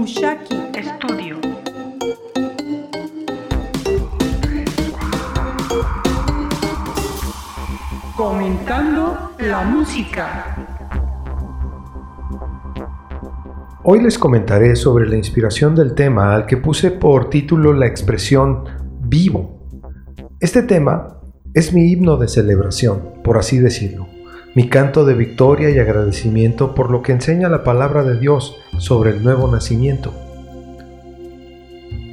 Mushaki Studio. Comentando la música. Hoy les comentaré sobre la inspiración del tema al que puse por título la expresión vivo. Este tema es mi himno de celebración, por así decirlo, mi canto de victoria y agradecimiento por lo que enseña la palabra de Dios sobre el nuevo nacimiento.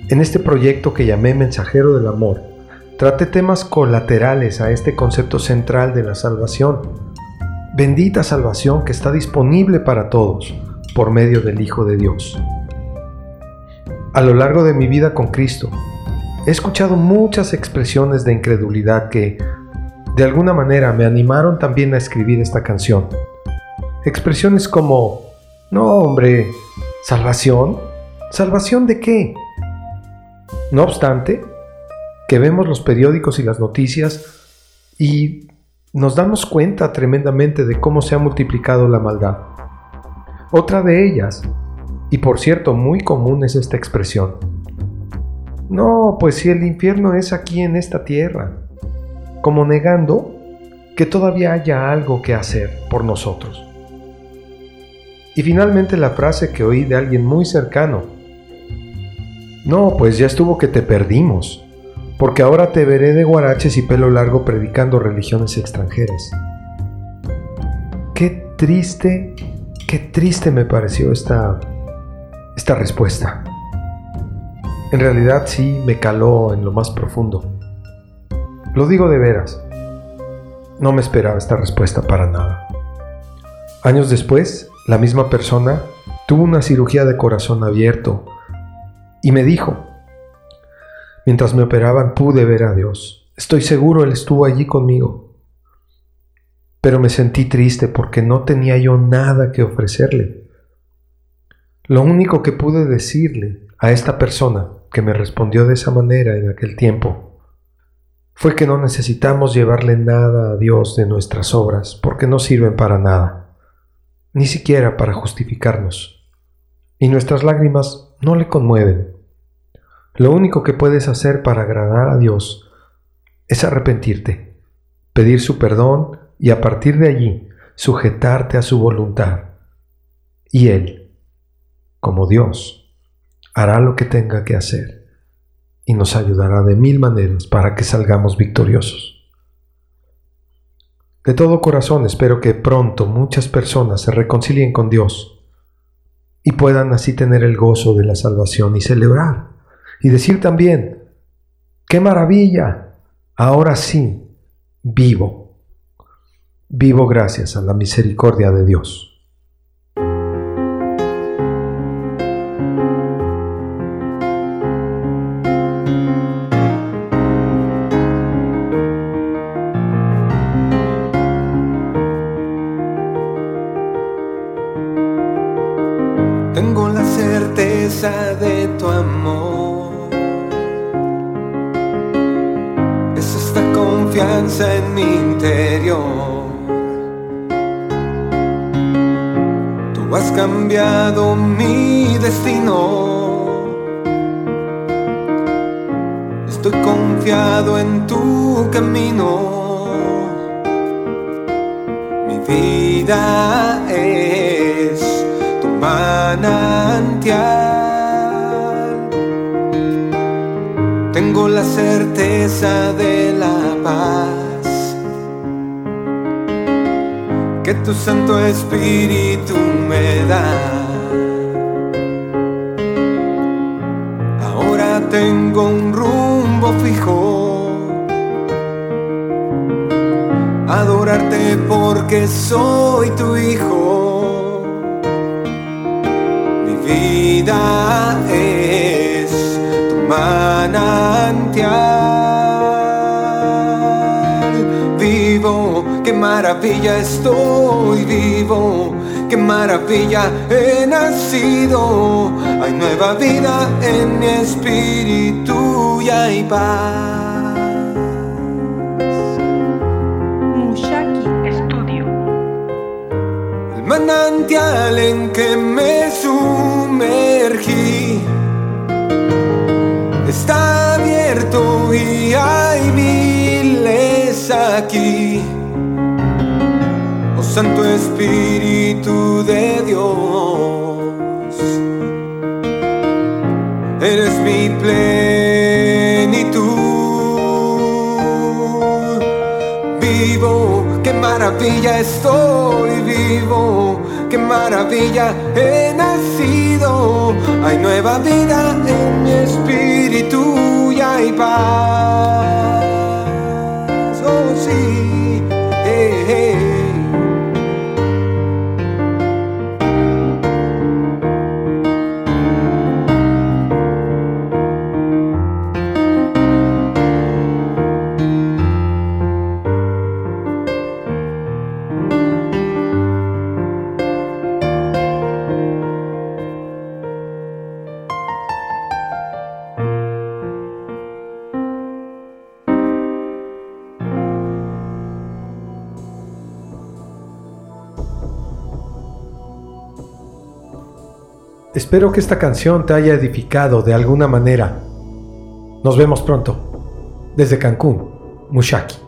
En este proyecto que llamé Mensajero del Amor, traté temas colaterales a este concepto central de la salvación. Bendita salvación que está disponible para todos por medio del Hijo de Dios. A lo largo de mi vida con Cristo, he escuchado muchas expresiones de incredulidad que, de alguna manera, me animaron también a escribir esta canción. Expresiones como, no hombre, ¿salvación? ¿Salvación de qué? No obstante, que vemos los periódicos y las noticias y nos damos cuenta tremendamente de cómo se ha multiplicado la maldad. Otra de ellas, y por cierto muy común es esta expresión. No, pues si el infierno es aquí en esta tierra, como negando que todavía haya algo que hacer por nosotros. Y finalmente la frase que oí de alguien muy cercano, no, pues ya estuvo que te perdimos, porque ahora te veré de guaraches y pelo largo predicando religiones extranjeras. Qué triste, qué triste me pareció esta, esta respuesta. En realidad sí me caló en lo más profundo. Lo digo de veras. No me esperaba esta respuesta para nada. Años después, la misma persona tuvo una cirugía de corazón abierto y me dijo, mientras me operaban pude ver a Dios. Estoy seguro Él estuvo allí conmigo. Pero me sentí triste porque no tenía yo nada que ofrecerle. Lo único que pude decirle a esta persona que me respondió de esa manera en aquel tiempo fue que no necesitamos llevarle nada a Dios de nuestras obras porque no sirven para nada, ni siquiera para justificarnos. Y nuestras lágrimas no le conmueven. Lo único que puedes hacer para agradar a Dios es arrepentirte, pedir su perdón y a partir de allí sujetarte a su voluntad. Y Él, como Dios, hará lo que tenga que hacer y nos ayudará de mil maneras para que salgamos victoriosos. De todo corazón espero que pronto muchas personas se reconcilien con Dios y puedan así tener el gozo de la salvación y celebrar. Y decir también, qué maravilla, ahora sí, vivo. Vivo gracias a la misericordia de Dios. Confianza en mi interior. Tú has cambiado mi destino. Estoy confiado en tu camino. Mi vida es manantial. Tengo la certeza de la que tu Santo Espíritu me da. Ahora tengo un rumbo fijo. Adorarte porque soy tu hijo vida es tu manantial. Maravilla estoy vivo, qué maravilla he nacido. Hay nueva vida en mi espíritu y hay paz. Mushaki Studio. El manantial en que me sumo Santo Espíritu de Dios, eres mi plenitud. Vivo, qué maravilla estoy vivo qué maravilla he nacido. Hay nueva vida en mi espíritu y hay paz. Espero que esta canción te haya edificado de alguna manera. Nos vemos pronto. Desde Cancún, Mushaki.